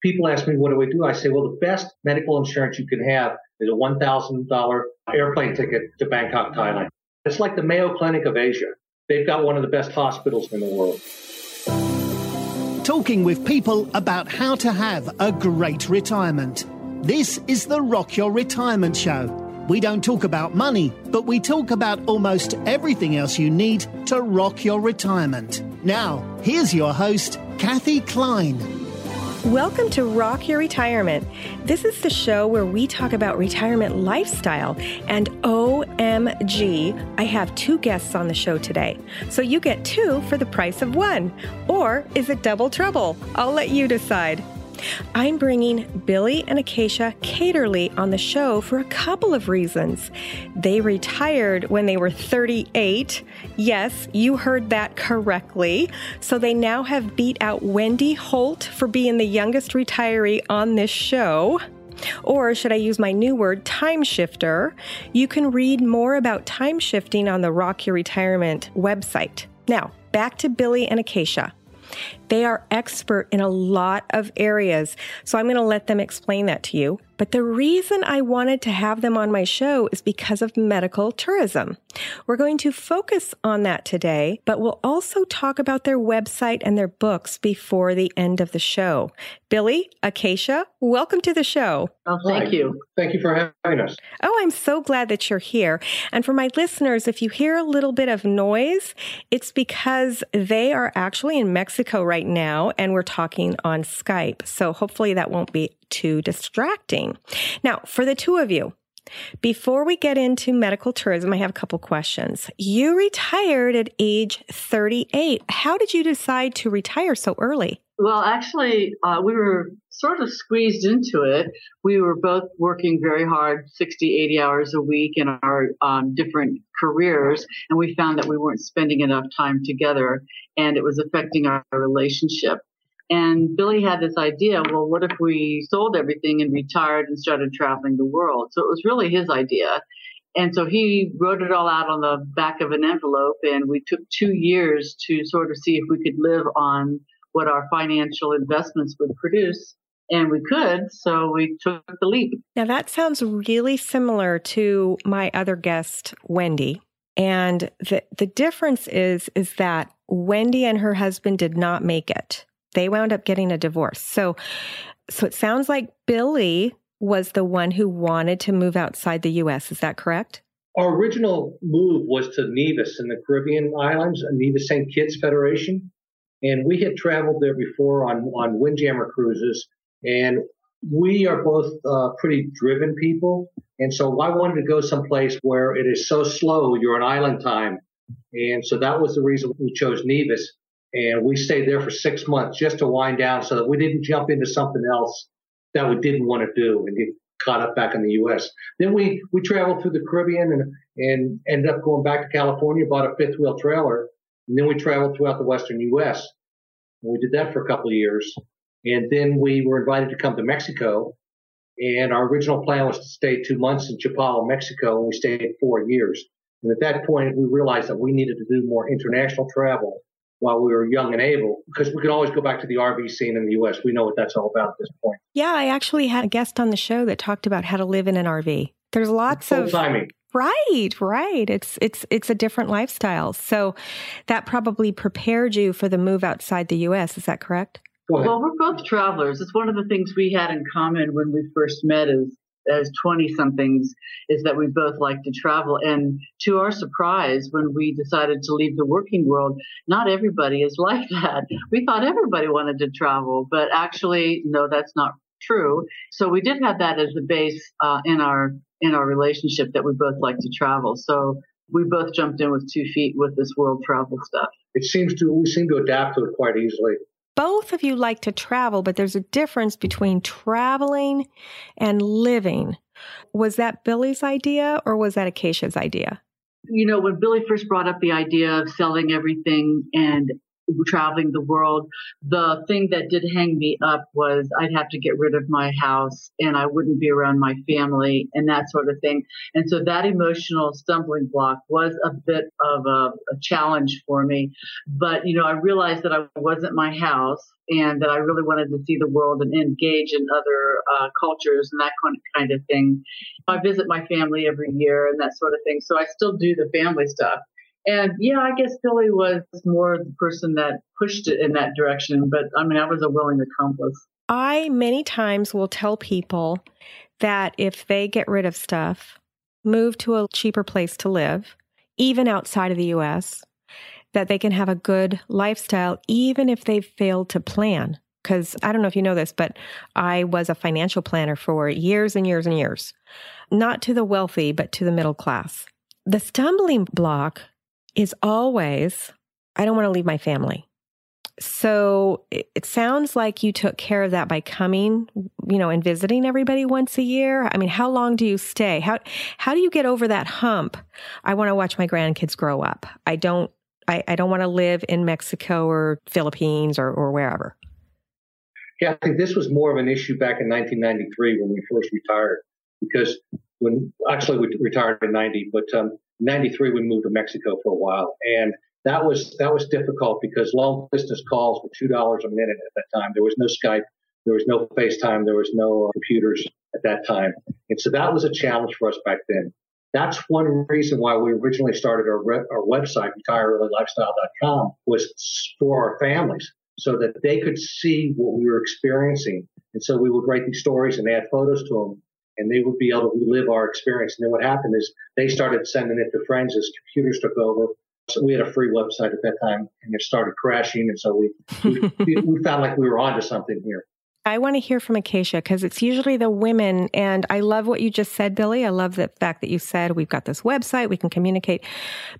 people ask me, what do I do? I say, well, the best medical insurance you can have is a $1,000 airplane ticket to Bangkok, Thailand. It's like the Mayo Clinic of Asia. They've got one of the best hospitals in the world. Talking with people about how to have a great retirement. This is the Rock Your Retirement Show. We don't talk about money, but we talk about almost everything else you need to rock your retirement. Now, here's your host, Kathe Kline. Welcome to Rock Your Retirement. This is the show where we talk about retirement lifestyle. And OMG, I have two guests on the show today. So you get two for the price of one. Or is it double trouble? I'll let you decide. I'm bringing Billy and Akaisha Kaderli on the show for a couple of reasons. They retired when they were 38. Yes, you heard that correctly. So they now have beat out Wendy Holt for being the youngest retiree on this show. Or should I use my new word, time shifter? You can read more about time shifting on the Rock Your Retirement website. Now, back to Billy and Akaisha. They are expert in a lot of areas. So I'm going to let them explain that to you. But the reason I wanted to have them on my show is because of medical tourism. We're going to focus on that today, but we'll also talk about their website and their books before the end of the show. Billy, Akaisha, welcome to the show. Oh, thank Hi. you. Thank you for having us. Oh, I'm so glad that you're here. And for my listeners, if you hear a little bit of noise, it's because they are actually in Mexico right now and we're talking on Skype. So hopefully that won't be too distracting. Now, for the two of you, before we get into medical tourism, I have a couple questions. You retired at age 38. How did you decide to retire so early? Well, actually, uh, we were sort of squeezed into it. We were both working very hard, 60, 80 hours a week in our um, different careers, and we found that we weren't spending enough time together, and it was affecting our relationship. And Billy had this idea, well, what if we sold everything and retired and started traveling the world? So it was really his idea. And so he wrote it all out on the back of an envelope and we took two years to sort of see if we could live on what our financial investments would produce. And we could, so we took the leap. Now that sounds really similar to my other guest, Wendy. And the, the difference is, is that Wendy and her husband did not make it they wound up getting a divorce. So, so it sounds like Billy was the one who wanted to move outside the U.S. Is that correct? Our original move was to Nevis in the Caribbean islands, Nevis St. Kitts Federation. And we had traveled there before on, on Windjammer cruises. And we are both uh, pretty driven people. And so I wanted to go someplace where it is so slow, you're on island time. And so that was the reason we chose Nevis. And we stayed there for six months just to wind down so that we didn't jump into something else that we didn't want to do and get caught up back in the U.S. Then we, we traveled through the Caribbean and, and ended up going back to California, bought a fifth wheel trailer. And then we traveled throughout the Western U.S. And we did that for a couple of years. And then we were invited to come to Mexico. And our original plan was to stay two months in Chapala, Mexico, and we stayed four years. And at that point, we realized that we needed to do more international travel while we were young and able because we could always go back to the RV scene in the US. We know what that's all about at this point. Yeah, I actually had a guest on the show that talked about how to live in an RV. There's lots Full of timing. Right, right. It's it's it's a different lifestyle. So that probably prepared you for the move outside the US, is that correct? Well, we're both travelers. It's one of the things we had in common when we first met is as 20 somethings is that we both like to travel. And to our surprise, when we decided to leave the working world, not everybody is like that. We thought everybody wanted to travel, but actually, no, that's not true. So we did have that as the base uh, in our in our relationship that we both like to travel. So we both jumped in with two feet with this world travel stuff. It seems to we seem to adapt to it quite easily both of you like to travel, but there's a difference between traveling and living. Was that Billy's idea or was that Akaisha's idea? You know, when Billy first brought up the idea of selling everything and traveling the world. The thing that did hang me up was I'd have to get rid of my house and I wouldn't be around my family and that sort of thing. And so that emotional stumbling block was a bit of a, a challenge for me. But, you know, I realized that I wasn't my house and that I really wanted to see the world and engage in other uh, cultures and that kind of thing. I visit my family every year and that sort of thing. So I still do the family stuff. And yeah, I guess Billy was more the person that pushed it in that direction, but I mean, I was a willing accomplice. I many times will tell people that if they get rid of stuff, move to a cheaper place to live, even outside of the US, that they can have a good lifestyle, even if they've failed to plan. Because I don't know if you know this, but I was a financial planner for years and years and years, not to the wealthy, but to the middle class. The stumbling block is always, I don't want to leave my family. So it, sounds like you took care of that by coming, you know, and visiting everybody once a year. I mean, how long do you stay? How how do you get over that hump? I want to watch my grandkids grow up. I don't I, I don't want to live in Mexico or Philippines or, or wherever. Yeah, I think this was more of an issue back in 1993 when we first retired because when actually we retired in 90, but um, 93 we moved to Mexico for a while, and that was that was difficult because long distance calls were two dollars a minute at that time. There was no Skype, there was no FaceTime, there was no uh, computers at that time, and so that was a challenge for us back then. That's one reason why we originally started our, re- our website, retireearlylifestyle.com, was for our families so that they could see what we were experiencing. And so we would write these stories and add photos to them and they would be able to relive our experience. And then what happened is they started sending it to friends as computers took over. So we had a free website at that time and it started crashing. And so we, we, we found like we were onto something here. I want to hear from Akaisha because it's usually the women. And I love what you just said, Billy. I love the fact that you said we've got this website, we can communicate.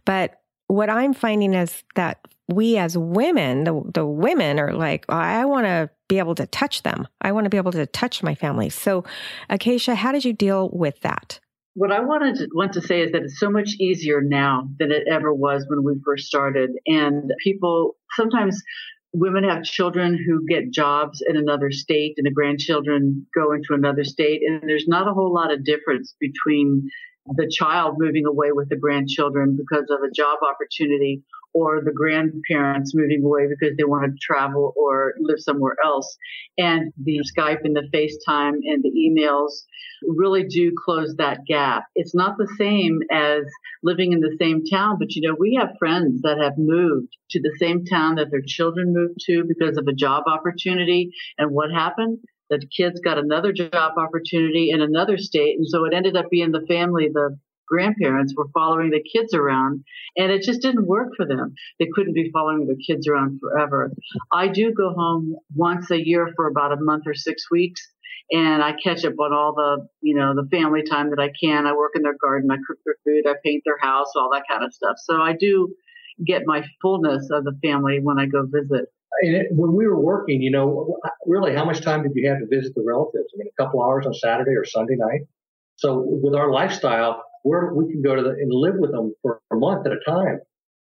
But what I'm finding is that we as women, the, the women are like, oh, I want to be able to touch them. I want to be able to touch my family. So, Akaisha, how did you deal with that? What I wanted to want to say is that it's so much easier now than it ever was when we first started. And people sometimes women have children who get jobs in another state and the grandchildren go into another state and there's not a whole lot of difference between the child moving away with the grandchildren because of a job opportunity or the grandparents moving away because they want to travel or live somewhere else. And the Skype and the FaceTime and the emails really do close that gap. It's not the same as living in the same town, but you know, we have friends that have moved to the same town that their children moved to because of a job opportunity. And what happened? The kids got another job opportunity in another state. And so it ended up being the family, the grandparents were following the kids around and it just didn't work for them. They couldn't be following the kids around forever. I do go home once a year for about a month or six weeks and I catch up on all the, you know, the family time that I can. I work in their garden, I cook their food, I paint their house, all that kind of stuff. So I do get my fullness of the family when I go visit. And when we were working, you know, really, how much time did you have to visit the relatives? I mean, a couple hours on Saturday or Sunday night. So with our lifestyle, where we can go to the, and live with them for a month at a time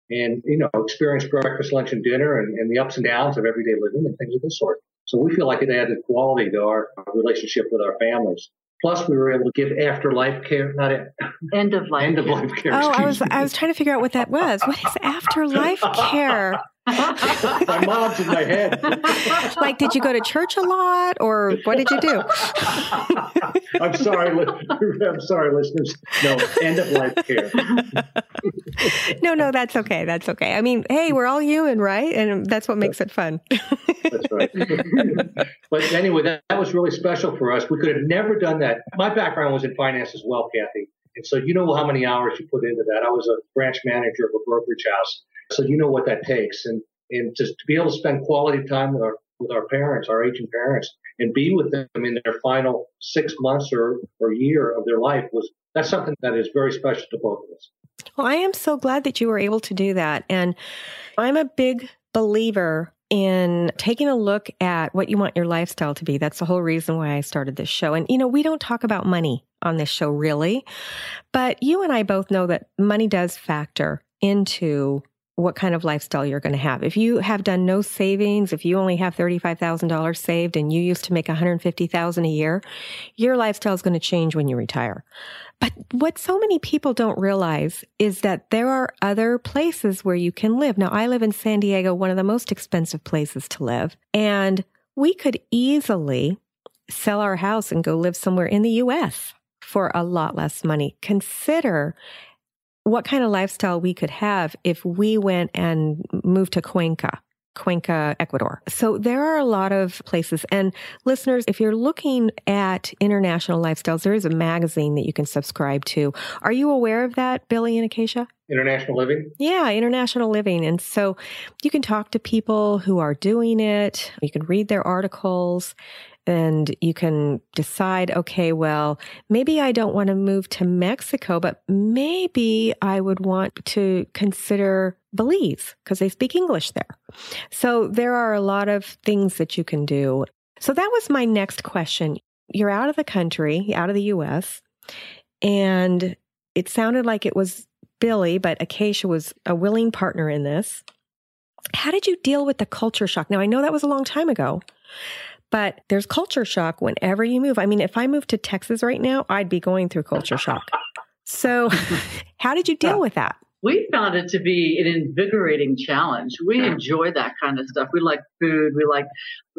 and, you know, experience breakfast, lunch, and dinner and, and the ups and downs of everyday living and things of this sort. So we feel like it added quality to our relationship with our families. Plus, we were able to give afterlife care, not end of life, end of life care. Oh, I was me. I was trying to figure out what that was. What is afterlife care? my mom's in my head. like, did you go to church a lot, or what did you do? I'm sorry, I'm sorry, listeners. No, end of life care. no, no, that's okay. That's okay. I mean, hey, we're all human, right? And that's what makes it fun. that's right. but anyway, that, that was really special for us. We could have never done that. My background was in finance as well, Kathe. And so you know how many hours you put into that. I was a branch manager of a brokerage house. So you know what that takes. And, and just to be able to spend quality time with our, with our parents, our aging parents, and be with them in their final six months or, or year of their life was, that's something that is very special to both of us. Well, I am so glad that you were able to do that. And I'm a big believer in taking a look at what you want your lifestyle to be. That's the whole reason why I started this show. And, you know, we don't talk about money on this show really, but you and I both know that money does factor into what kind of lifestyle you're going to have. If you have done no savings, if you only have $35,000 saved and you used to make 150,000 a year, your lifestyle is going to change when you retire. But what so many people don't realize is that there are other places where you can live. Now, I live in San Diego, one of the most expensive places to live, and we could easily sell our house and go live somewhere in the US for a lot less money. Consider what kind of lifestyle we could have if we went and moved to Cuenca. Cuenca, Ecuador. So there are a lot of places. And listeners, if you're looking at international lifestyles, there is a magazine that you can subscribe to. Are you aware of that, Billy and Akaisha? International Living? Yeah, International Living. And so you can talk to people who are doing it. You can read their articles and you can decide, okay, well, maybe I don't want to move to Mexico, but maybe I would want to consider Belize because they speak English there. So there are a lot of things that you can do. So that was my next question. You're out of the country, out of the US, and it sounded like it was Billy, but Akaisha was a willing partner in this. How did you deal with the culture shock? Now, I know that was a long time ago, but there's culture shock whenever you move. I mean, if I moved to Texas right now, I'd be going through culture shock. So, how did you deal with that? We found it to be an invigorating challenge. We enjoy that kind of stuff. We like food. We like,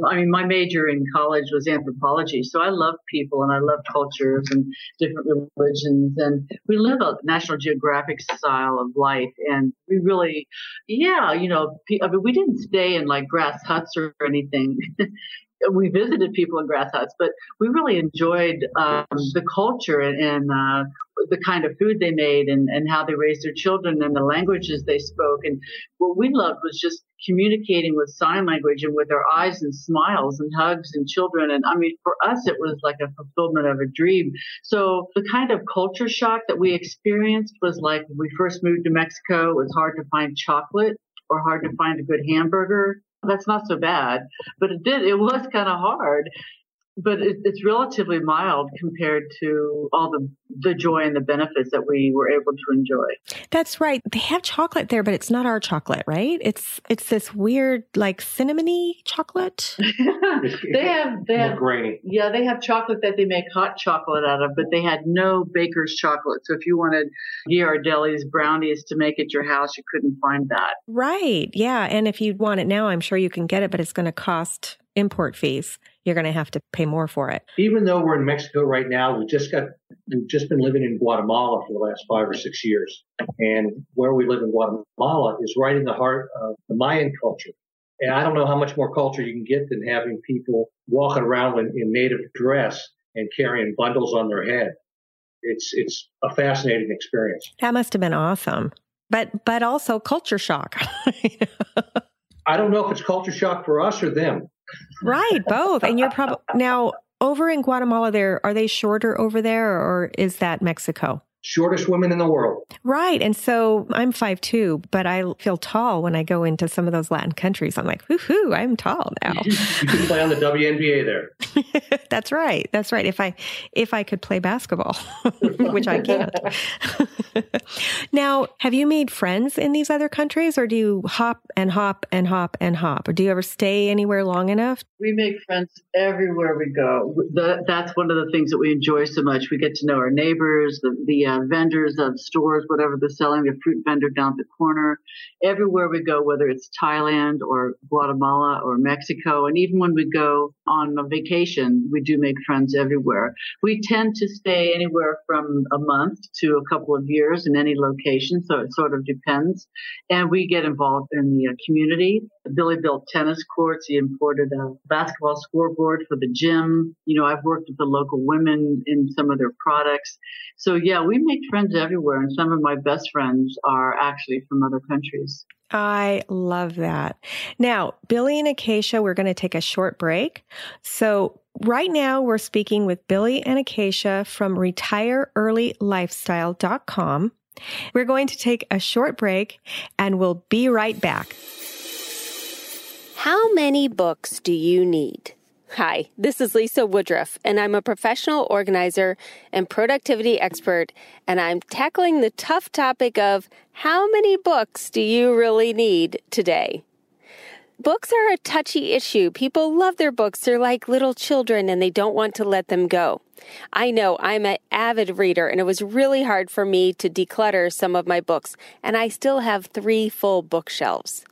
I mean, my major in college was anthropology. So I love people and I love cultures and different religions. And we live a National Geographic style of life. And we really, yeah, you know, I mean, we didn't stay in like grass huts or anything. we visited people in grass huts, but we really enjoyed um, the culture and, and uh, the kind of food they made and, and how they raised their children and the languages they spoke. And what we loved was just communicating with sign language and with our eyes and smiles and hugs and children. And I mean, for us, it was like a fulfillment of a dream. So the kind of culture shock that we experienced was like when we first moved to Mexico, it was hard to find chocolate or hard to find a good hamburger that's not so bad. But it did, it was kind of hard but it, it's relatively mild compared to all the the joy and the benefits that we were able to enjoy. That's right. They have chocolate there, but it's not our chocolate, right? It's it's this weird like cinnamony chocolate. they have they have grainy. Yeah, they have chocolate that they make hot chocolate out of, but they had no baker's chocolate. So if you wanted Ghirardelli's brownies to make at your house, you couldn't find that. Right. Yeah, and if you want it now, I'm sure you can get it, but it's going to cost import fees you're going to have to pay more for it. Even though we're in Mexico right now, we just got we've just been living in Guatemala for the last five or six years, and where we live in Guatemala is right in the heart of the Mayan culture. And I don't know how much more culture you can get than having people walking around in, in native dress and carrying bundles on their head. It's it's a fascinating experience. That must have been awesome, but but also culture shock. I don't know if it's culture shock for us or them. Right, both. And you're probably now over in Guatemala. There are they shorter over there, or is that Mexico? Shortest women in the world. Right. And so I'm five two, but I feel tall when I go into some of those Latin countries. I'm like, woohoo, I'm tall now. you can play on the WNBA there. That's right. That's right. If I if I could play basketball, which I can't. now, have you made friends in these other countries or do you hop and hop and hop and hop? Or do you ever stay anywhere long enough? We make friends everywhere we go. that's one of the things that we enjoy so much. We get to know our neighbors, the, the uh, vendors of stores, whatever they're selling, the fruit vendor down at the corner. Everywhere we go, whether it's Thailand or Guatemala or Mexico, and even when we go on a vacation, we do make friends everywhere. We tend to stay anywhere from a month to a couple of years in any location, so it sort of depends. And we get involved in the uh, community. Billy built tennis courts. He imported a basketball scoreboard for the gym. You know, I've worked with the local women in some of their products. So yeah, we make friends everywhere, and some of my best friends are actually from other countries. I love that. Now, Billy and Akaisha, we're going to take a short break. So, right now, we're speaking with Billy and Akaisha from retireearlylifestyle.com. We're going to take a short break and we'll be right back. How many books do you need? Hi, this is Lisa Woodruff, and I'm a professional organizer and productivity expert, and I'm tackling the tough topic of how many books do you really need today? Books are a touchy issue. People love their books. They're like little children and they don't want to let them go. I know I'm an avid reader and it was really hard for me to declutter some of my books, and I still have three full bookshelves.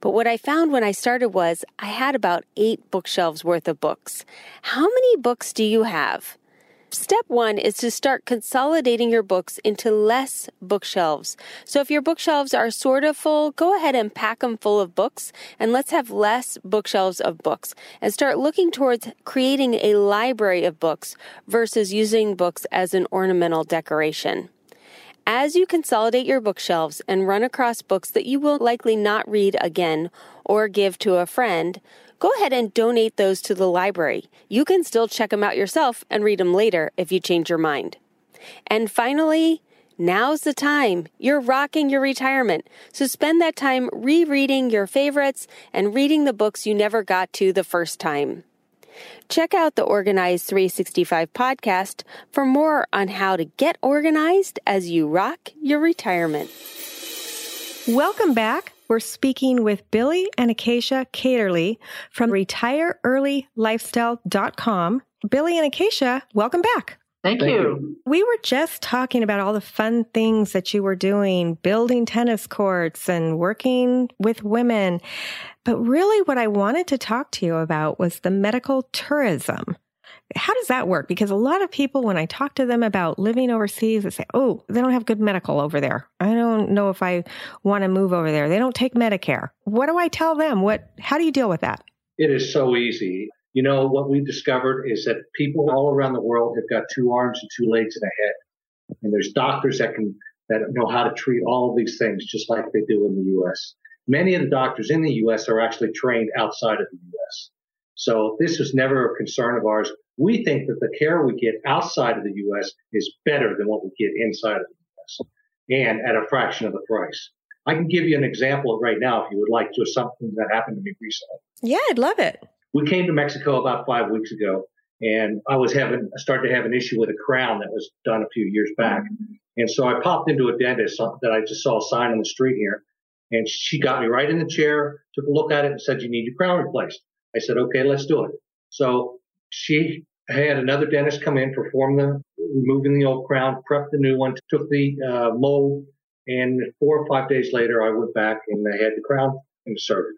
But what I found when I started was I had about eight bookshelves worth of books. How many books do you have? Step one is to start consolidating your books into less bookshelves. So if your bookshelves are sort of full, go ahead and pack them full of books and let's have less bookshelves of books and start looking towards creating a library of books versus using books as an ornamental decoration. As you consolidate your bookshelves and run across books that you will likely not read again or give to a friend, go ahead and donate those to the library. You can still check them out yourself and read them later if you change your mind. And finally, now's the time. You're rocking your retirement. So spend that time rereading your favorites and reading the books you never got to the first time. Check out the Organized 365 podcast for more on how to get organized as you rock your retirement. Welcome back. We're speaking with Billy and Akaisha Kaderli from retireearlylifestyle.com. Billy and Akaisha, welcome back. Thank, Thank you. you. We were just talking about all the fun things that you were doing, building tennis courts and working with women. But really, what I wanted to talk to you about was the medical tourism. How does that work? Because a lot of people, when I talk to them about living overseas, they say, oh, they don't have good medical over there. I don't know if I want to move over there. They don't take Medicare. What do I tell them? What, how do you deal with that? It is so easy. You know, what we've discovered is that people all around the world have got two arms and two legs and a head. And there's doctors that can, that know how to treat all of these things just like they do in the U.S. Many of the doctors in the U.S. are actually trained outside of the U.S. So this was never a concern of ours. We think that the care we get outside of the U.S. is better than what we get inside of the U.S. and at a fraction of the price. I can give you an example right now if you would like, just something that happened to me recently. Yeah, I'd love it. We came to Mexico about five weeks ago, and I was having I started to have an issue with a crown that was done a few years back, mm-hmm. and so I popped into a dentist that I just saw a sign on the street here, and she got me right in the chair, took a look at it, and said, "You need your crown replaced." I said, "Okay, let's do it." So she had another dentist come in, perform the removing the old crown, prepped the new one, took the uh, mold, and four or five days later, I went back and I had the crown inserted.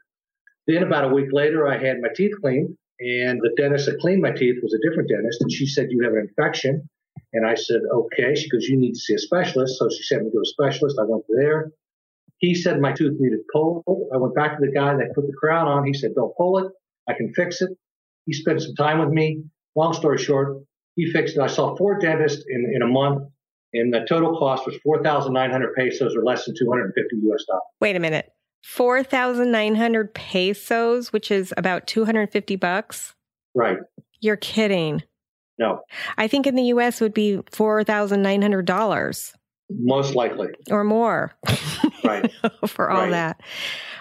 Then about a week later, I had my teeth cleaned, and the dentist that cleaned my teeth was a different dentist, and she said, "You have an infection." And I said, "Okay." She goes, "You need to see a specialist." So she sent me to a specialist. I went there. He said my tooth needed pulled. I went back to the guy that put the crown on. He said, "Don't pull it. I can fix it." He spent some time with me. Long story short, he fixed it. I saw four dentists in, in a month, and the total cost was 4,900 pesos or less than 250 US dollars. Wait a minute. 4,900 pesos, which is about 250 bucks. Right. You're kidding. No, I think in the US would be $4,900 most likely. or more Right. for all Right. that.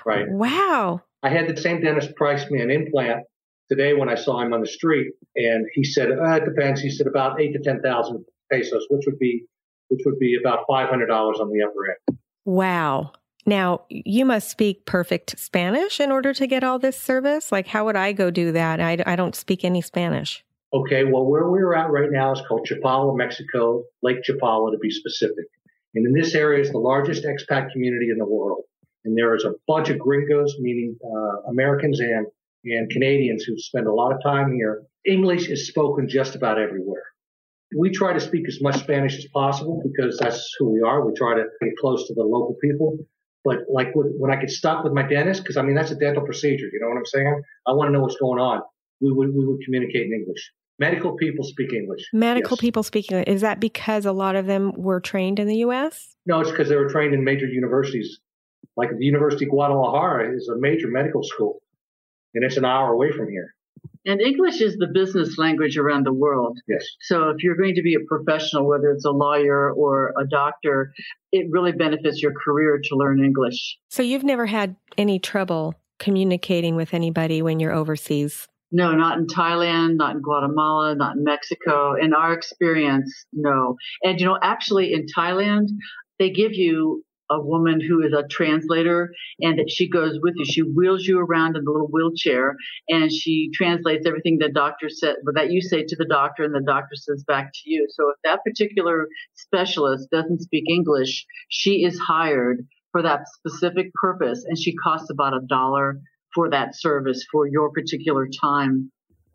Right. Wow. I had the same dentist price me an implant today when I saw him on the street, and he said, uh, "It depends." He said about eight to ten thousand pesos, which would be which would be about five hundred dollars on the upper end. Wow. Now, you must speak perfect Spanish in order to get all this service. Like, how would I go do that? I, I don't speak any Spanish. Okay, well, where we're at right now is called Chapala, Mexico, Lake Chapala to be specific. And in this area is the largest expat community in the world. And there is a bunch of gringos, meaning uh, Americans and, and Canadians who spend a lot of time here. English is spoken just about everywhere. We try to speak as much Spanish as possible because that's who we are. We try to get close to the local people. But like with, when I get stuck with my dentist, because I mean, that's a dental procedure. You know what I'm saying? I want to know what's going on. We would, we would communicate in English. Medical people speak English. Medical Yes. people speaking, is that because a lot of them were trained in the US? No, it's because they were trained in major universities. Like the University of Guadalajara is a major medical school, and it's an hour away from here. And English is the business language around the world. Yes. So if you're going to be a professional, whether it's a lawyer or a doctor, it really benefits your career to learn English. So you've never had any trouble communicating with anybody when you're overseas? No, not in Thailand, not in Guatemala, not in Mexico. In our experience, no. And you know, actually in Thailand, they give you a woman who is a translator and that she goes with you. She wheels you around in a little wheelchair and she translates everything the doctor said that you say to the doctor and the doctor says back to you. So if that particular specialist doesn't speak English, she is hired for that specific purpose and she costs about a dollar for that service for your particular time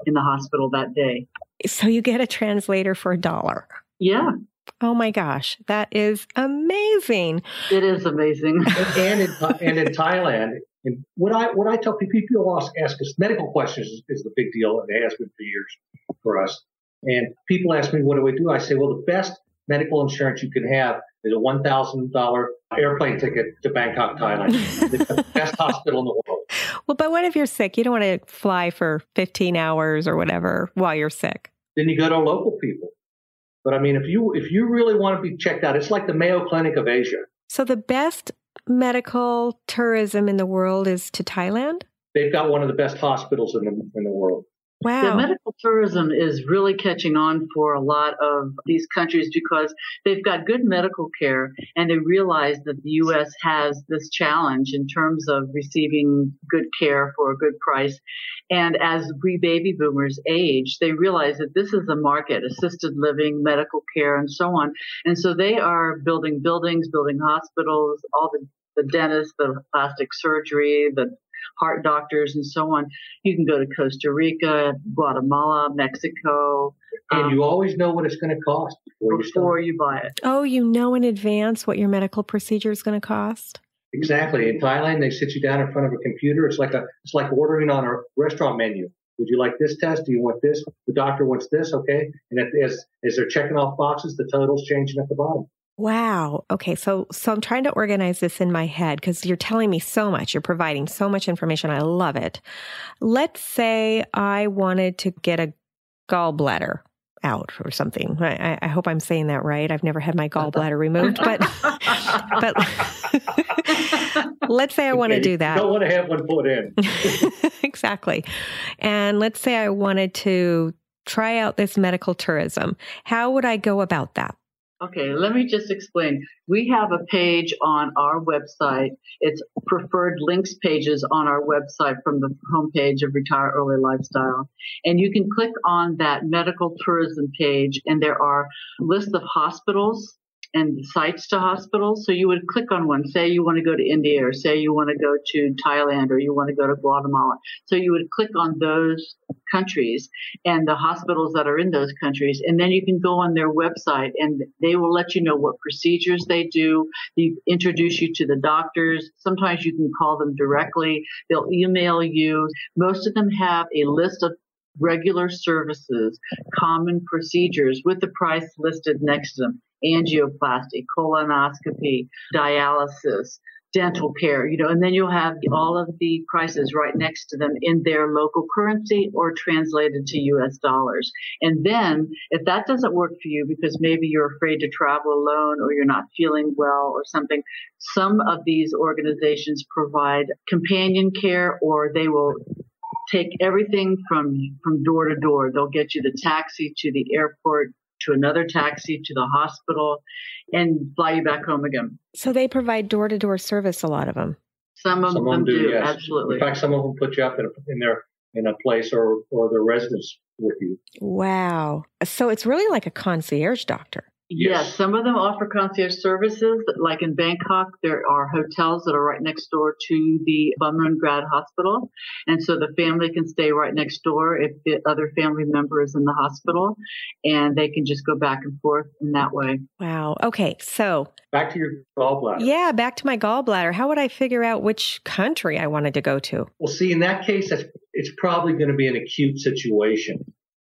in the hospital that day. So you get a translator for a dollar. Yeah. Oh my gosh, that is amazing. It is amazing. and in and in Thailand, and what I what I tell people, people ask, ask us medical questions is, is the big deal, and it has been for years for us. And people ask me, what do we do? I say, well, the best medical insurance you can have is a one thousand dollar airplane ticket to Bangkok, Thailand. it's the best hospital in the world. Well, but what if you're sick? You don't want to fly for 15 hours or whatever while you're sick. Then you go to local people. But I mean, if you if you really want to be checked out, it's like the Mayo Clinic of Asia. So the best medical tourism in the world is to Thailand. They've got one of the best hospitals in the in the world. Wow. The medical tourism is really catching on for a lot of these countries because they've got good medical care and they realize that the U.S. has this challenge in terms of receiving good care for a good price. And as we baby boomers age, they realize that this is a market, assisted living, medical care, and so on. And so they are building buildings, building hospitals, all the the dentist, the plastic surgery, the heart doctors, and so on. You can go to Costa Rica, Guatemala, Mexico. And um, you always know what it's going to cost before, before you you buy it. Oh, you know in advance what your medical procedure is going to cost? Exactly. In Thailand, they sit you down in front of a computer. It's like a it's like ordering on a restaurant menu. Would you like this test? Do you want this? The doctor wants this. Okay. And as as they're checking off boxes, the total's changing at the bottom. Wow. Okay. So, so I'm trying to organize this in my head because you're telling me so much. You're providing so much information. I love it. Let's say I wanted to get a gallbladder out or something. I, I hope I'm saying that right. I've never had my gallbladder removed, but, but let's say I want to do that. Don't want to have one put in. exactly. And let's say I wanted to try out this medical tourism. How would I go about that? Okay, let me just explain. We have a page on our website. It's preferred links pages on our website from the homepage of Retire Early Lifestyle. And you can click on that medical tourism page and there are lists of hospitals and sites to hospitals. So you would click on one, say you want to go to India or say you want to go to Thailand or you want to go to Guatemala. So you would click on those countries and the hospitals that are in those countries. And then you can go on their website and they will let you know what procedures they do. They introduce you to the doctors. Sometimes you can call them directly. They'll email you. Most of them have a list of regular services, common procedures with the price listed next to them angioplasty, colonoscopy, dialysis, dental care, you know, and then you'll have all of the prices right next to them in their local currency or translated to US dollars. And then if that doesn't work for you because maybe you're afraid to travel alone or you're not feeling well or something, some of these organizations provide companion care or they will take everything from from door to door. They'll get you the taxi to the airport, to another taxi to the hospital and fly you back home again. So they provide door to door service, a lot of them. Some of Some them, of them do, do, yes. absolutely. In fact, some of them put you up in, a, in their in a place or or their residence with you. Wow. So it's really like a concierge doctor. Yes. Yes. some of them offer concierge services. Like in Bangkok, there are hotels that are right next door to the Bumrungrad Hospital. And so the family can stay right next door if the other family member is in the hospital and they can just go back and forth in that way. Wow. Okay. So, Back to your gallbladder. yeah, back to my gallbladder. How would I figure out which country I wanted to go to? Well, see, in that case, it's probably going to be an acute situation.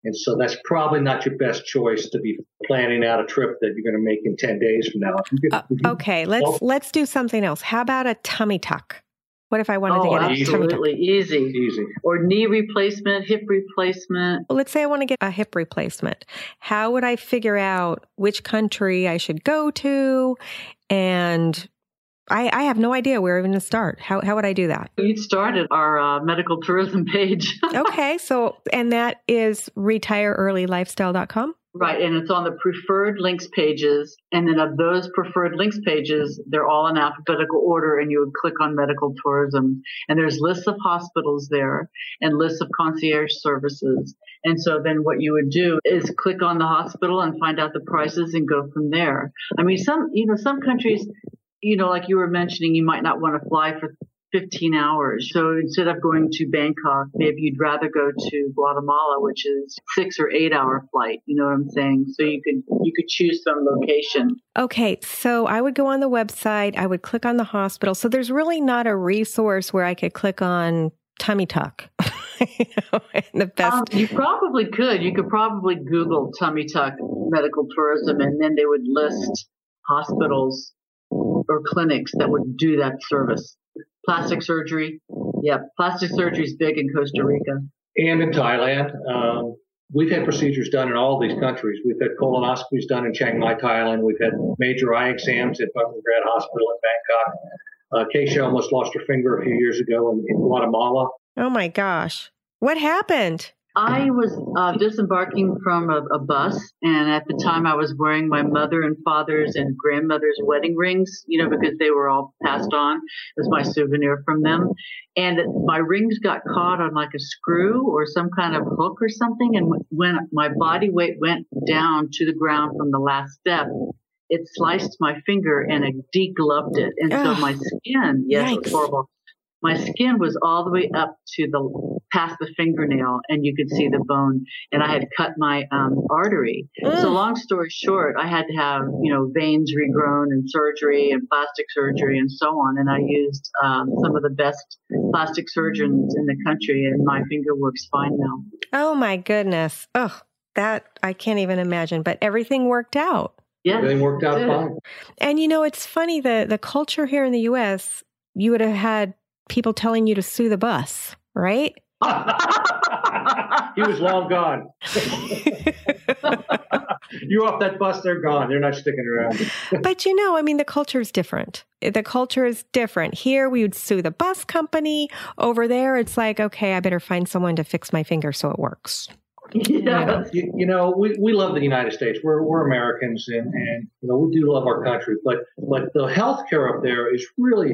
And so that's probably not your best choice to be planning out a trip that you're going to make in 10 days from now. If you could- Uh, okay, let's Well- let's do something else. How about a tummy tuck? What if I wanted oh, to get a tummy tuck? absolutely. Easy. Easy. Or knee replacement, hip replacement. Well, let's say I want to get a hip replacement. How would I figure out which country I should go to and I, I have no idea where even to start. How, how would I do that? You'd start at our uh, medical tourism page. okay. So, and that is retireearlylifestyle.com? Right, and it's on the preferred links pages. And then of those preferred links pages, they're all in alphabetical order, and you would click on medical tourism. And there's lists of hospitals there and lists of concierge services. And so then what you would do is click on the hospital and find out the prices and go from there. I mean, some, you know, some countries, you know, like you were mentioning, you might not want to fly for 15 hours. So instead of going to Bangkok, maybe you'd rather go to Guatemala, which is six or eight hour flight. You know what I'm saying? So you could you could choose some location. Okay, so I would go on the website. I would click on the hospital. So there's really not a resource where I could click on tummy tuck. you know, the best. Um, you probably could. You could probably Google tummy tuck medical tourism, and then they would list hospitals or clinics that would do that service. Plastic surgery. Yeah, plastic surgery is big in Costa Rica. And in Thailand. Um, we've had procedures done in all these countries. We've had colonoscopies done in Chiang Mai, Thailand. We've had major eye exams at Bumrungrad Hospital in Bangkok. Uh, Keisha almost lost her finger a few years ago in, in Guatemala. Oh my gosh. What happened? I was uh, disembarking from a, a, bus, and at the time I was wearing my mother and father's and grandmother's wedding rings, you know, because they were all passed on as my souvenir from them. And my rings got caught on like a screw or some kind of hook or something. And when my body weight went down to the ground from the last step, it sliced my finger and it degloved it. And so my skin, yes, it was horrible my skin was all the way up to the past the fingernail and you could see the bone and i had cut my um, artery mm. so long story short i had to have you know veins regrown and surgery and plastic surgery and so on and i used um, some of the best plastic surgeons in the country and my finger works fine now oh my goodness oh that i can't even imagine but everything worked out yeah, everything worked out fine. And you know, it's funny the the culture here in the U.S. You would have had people telling you to sue the bus, right? he was long gone. You're off that bus, they're gone. They're not sticking around. but you know, I mean, the culture is different. The culture is different. Here, we would sue the bus company. Over there, it's like, okay, I better find someone to fix my finger so it works. Yeah. You, you, know, we, we love the United States. We're, we're Americans and, and, you know, we do love our country, but, but the healthcare up there is really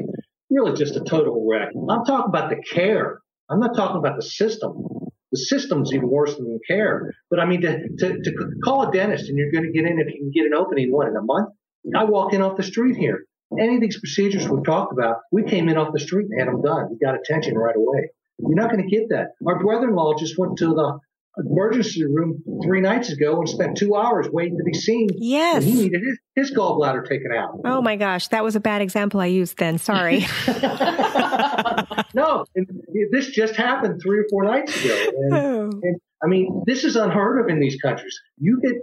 really just a total wreck. I'm talking about the care. I'm not talking about the system. The system's even worse than care. But I mean, to, to, to call a dentist and you're going to get in if you can get an opening, what, in a month? I walk in off the street here. Any of these procedures we've talked about, we came in off the street and had them done. We got attention right away. You're not going to get that. My brother-in-law just went to the emergency room three nights ago and spent two hours waiting to be seen. Yes. he needed his, his gallbladder taken out. Oh my gosh. That was a bad example I used then. Sorry. no, this just happened three or four nights ago. And, oh. and, I mean, this is unheard of in these countries. You get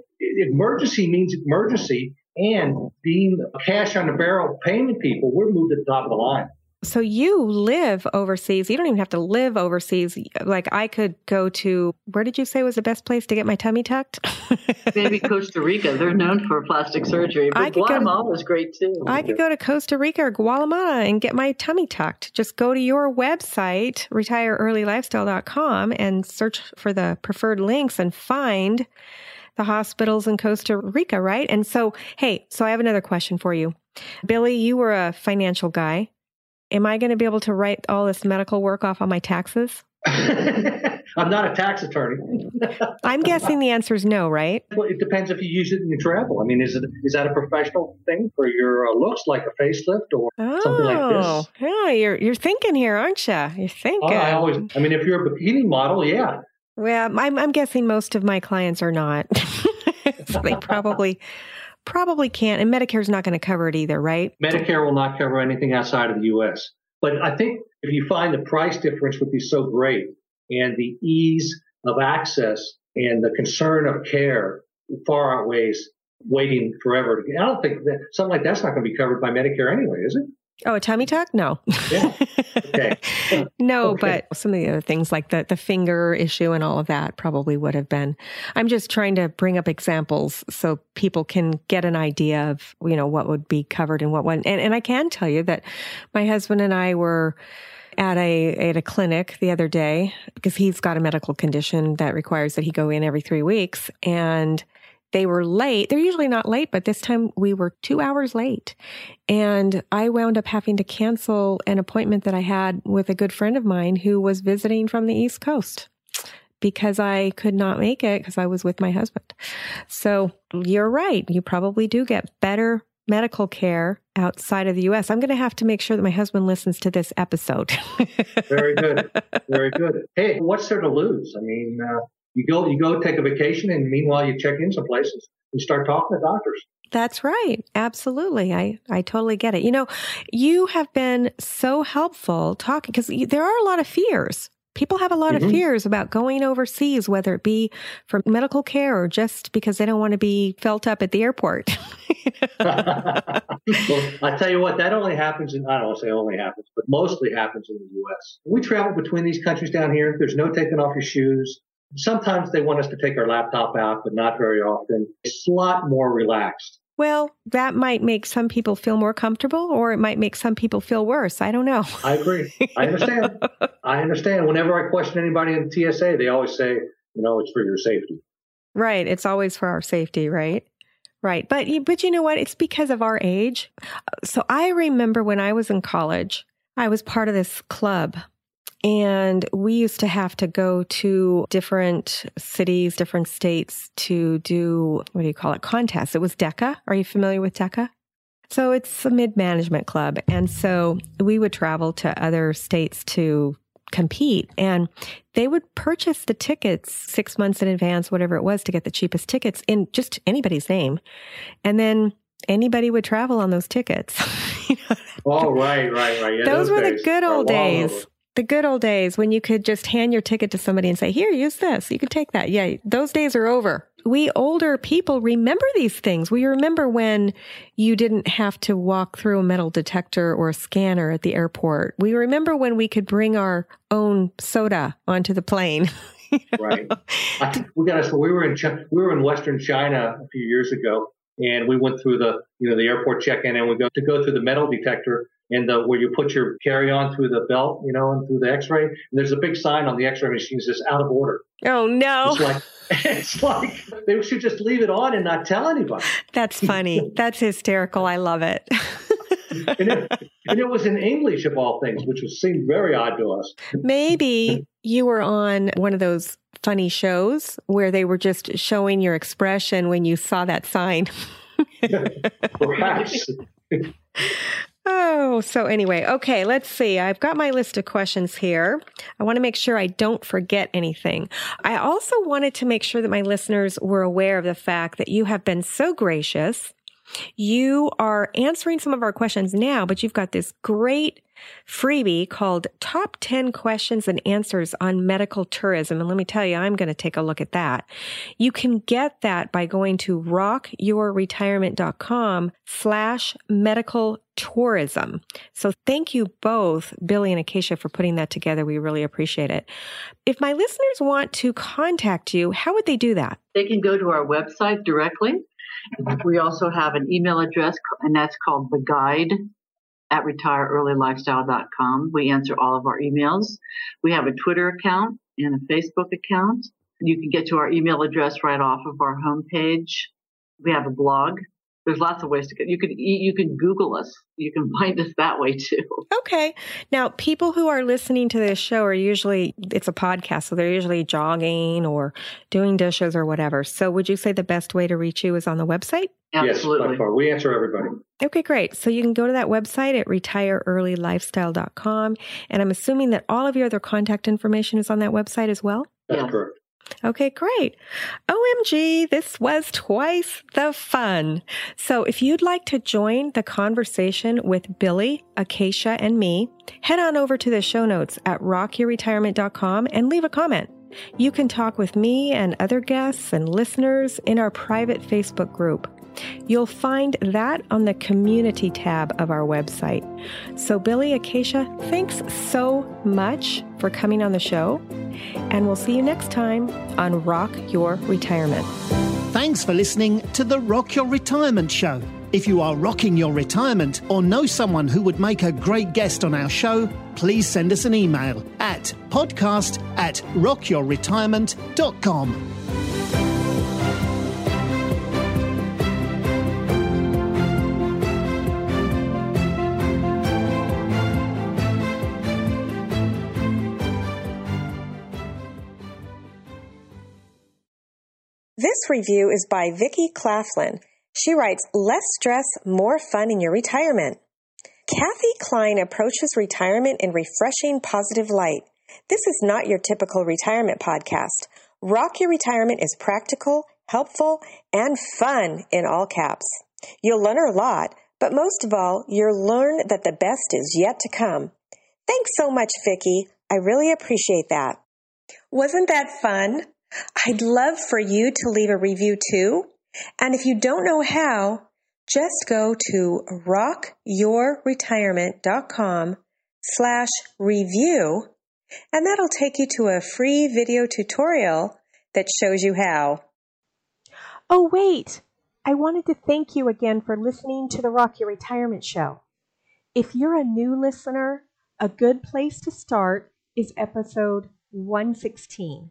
emergency means emergency and being cash on the barrel paying people, we're moved at the top of the line. So you live overseas. You don't even have to live overseas. Like I could go to where did you say was the best place to get my tummy tucked? Maybe Costa Rica. They're known for plastic surgery. But I Guatemala to, is great too. I could go to Costa Rica or Guatemala and get my tummy tucked. Just go to your website, retireearlylifestyle.com and search for the preferred links and find the hospitals in Costa Rica, right? And so, hey, so I have another question for you. Billy, you were a financial guy am I going to be able to write all this medical work off on my taxes? I'm not a tax attorney. I'm guessing the answer is no, right? Well, it depends if you use it in your travel. I mean, is it is that a professional thing for your uh, looks like a facelift or oh, something like this? Oh, yeah, you're you're thinking here, aren't you? You're thinking. Oh, I always. I mean, if you're a bikini model, yeah. Well, I'm I'm guessing most of my clients are not. so they probably probably can't. And Medicare's not going to cover it either, right? Medicare will not cover anything outside of the U.S. But I think if you find the price difference would be so great and the ease of access and the concern of care far outweighs waiting forever. I don't think that something like that's not going to be covered by Medicare anyway, is it? Oh, a tummy tuck? No. Yeah. Okay. no, Okay. but some of the other things like the, the finger issue and all of that probably would have been. I'm just trying to bring up examples so people can get an idea of, you know, what would be covered and what wouldn't. And, and I can tell you that my husband and I were at a, at a clinic the other day because he's got a medical condition that requires that he go in every three weeks and they were late. They're usually not late, but this time we were two hours late. And I wound up having to cancel an appointment that I had with a good friend of mine who was visiting from the East Coast because I could not make it because I was with my husband. So you're right. You probably do get better medical care outside of the US. I'm going to have to make sure that my husband listens to this episode. Very good. Very good. Hey, what's there to lose? I mean, uh, you go you go take a vacation, and meanwhile you check in some places and start talking to doctors. That's right. Absolutely. I, I totally get it. You know, you have been so helpful talking because there are a lot of fears. People have a lot of Mhm. fears about going overseas, whether it be for medical care or just because they don't want to be felt up at the airport. well, I tell you what, that only happens in, I don't want to say only happens, but mostly happens in the U.S. We travel between these countries down here. There's no taking off your shoes. Sometimes they want us to take our laptop out, but not very often. It's a lot more relaxed. well, that might make some people feel more comfortable or it might make some people feel worse. I don't know. I agree. I understand. I understand. Whenever I question anybody in TSA, they always say, you know, it's for your safety. Right. It's always for our safety, right? Right. But you- but you know what? It's because of our age. So I remember when I was in college, I was part of this club and we used to have to go to different cities, different states to do what do you call it? Contests. It was DECA. Are you familiar with DECA? So it's a mid management club. And so we would travel to other states to compete and they would purchase the tickets six months in advance, whatever it was, to get the cheapest tickets in just anybody's name. And then anybody would travel on those tickets. You know, Oh, right, right, right. Yeah, those, were the good old days. The good old days when you could just hand your ticket to somebody and say, Here, use this. You could take that. Yeah, those days are over. We older people remember these things. We remember when you didn't have to walk through a metal detector or a scanner at the airport. We remember when we could bring our own soda onto the plane. right. I, we got us. We were in Chi- we were in Western China a few years ago, and we went through the you know the airport check-in, and we go to go through the metal detector, and the, where you put your carry-on through the belt, you know, and through the X-ray. And there's a big sign on the X-ray machine that says out of order. Oh, no. It's like it's like they should just leave it on and not tell anybody. That's funny. That's hysterical. I love it. And it, and it was in English of all things, which was, seemed very odd to us. Maybe you were on one of those funny shows where they were just showing your expression when you saw that sign. Perhaps. Oh, so anyway, okay, let's see. I've got my list of questions here. I want to make sure I don't forget anything. I also wanted to make sure that my listeners were aware of the fact that you have been so gracious. You are answering some of our questions now, but you've got this great freebie called Top 10 Questions and Answers on Medical Tourism. And let me tell you, I'm going to take a look at that. You can get that by going to rockyourretirement.com slash medical tourism. So thank you both, Billy and Akaisha, for putting that together. We really appreciate it. If my listeners want to contact you, how would they do that? They can go to our website directly. We also have an email address, and that's called the guide at retireearlylifestyle.com. We answer all of our emails. We have a Twitter account and a Facebook account. You can get to our email address right off of our homepage. We have a blog. There's lots of ways to get. You can you can Google us. You can find us that way too. Okay. Now, people who are listening to this show are usually, it's a podcast, so they're usually jogging or doing dishes or whatever. So would you say the best way to reach you is on the website? Absolutely. Yes, by far. We answer everybody. Okay, great. So you can go to that website at retireearlylifestyle.com. And I'm assuming that all of your other contact information is on that website as well? That's Yes. correct. Okay, great. OMG, this was twice the fun. So if you'd like to join the conversation with Billy, Akaisha, and me, head on over to the show notes at rockyourretirement.com and leave a comment. You can talk with me and other guests and listeners in our private Facebook group. You'll find that on the community tab of our website. So, Billy Akaisha, thanks so much for coming on the show, and we'll see you next time on Rock Your Retirement. Thanks for listening to the Rock Your Retirement Show. If you are rocking your retirement or know someone who would make a great guest on our show, please send us an email at podcast at rockyourretirement.com. review is by Vicki Claflin. She writes, Less stress, more fun in your retirement. Kathe Kline approaches retirement in refreshing positive light. This is not your typical retirement podcast. Rock Your Retirement is practical, helpful, and fun in all caps. You'll learn a lot, but most of all, you'll learn that the best is yet to come. Thanks so much, Vicki. I really appreciate that. Wasn't that fun? I'd love for you to leave a review too. And if you don't know how, just go to rockyourretirement.com slash review and that'll take you to a free video tutorial that shows you how. Oh, wait! I wanted to thank you again for listening to the Rock Your Retirement Show. If you're a new listener, a good place to start is episode 116.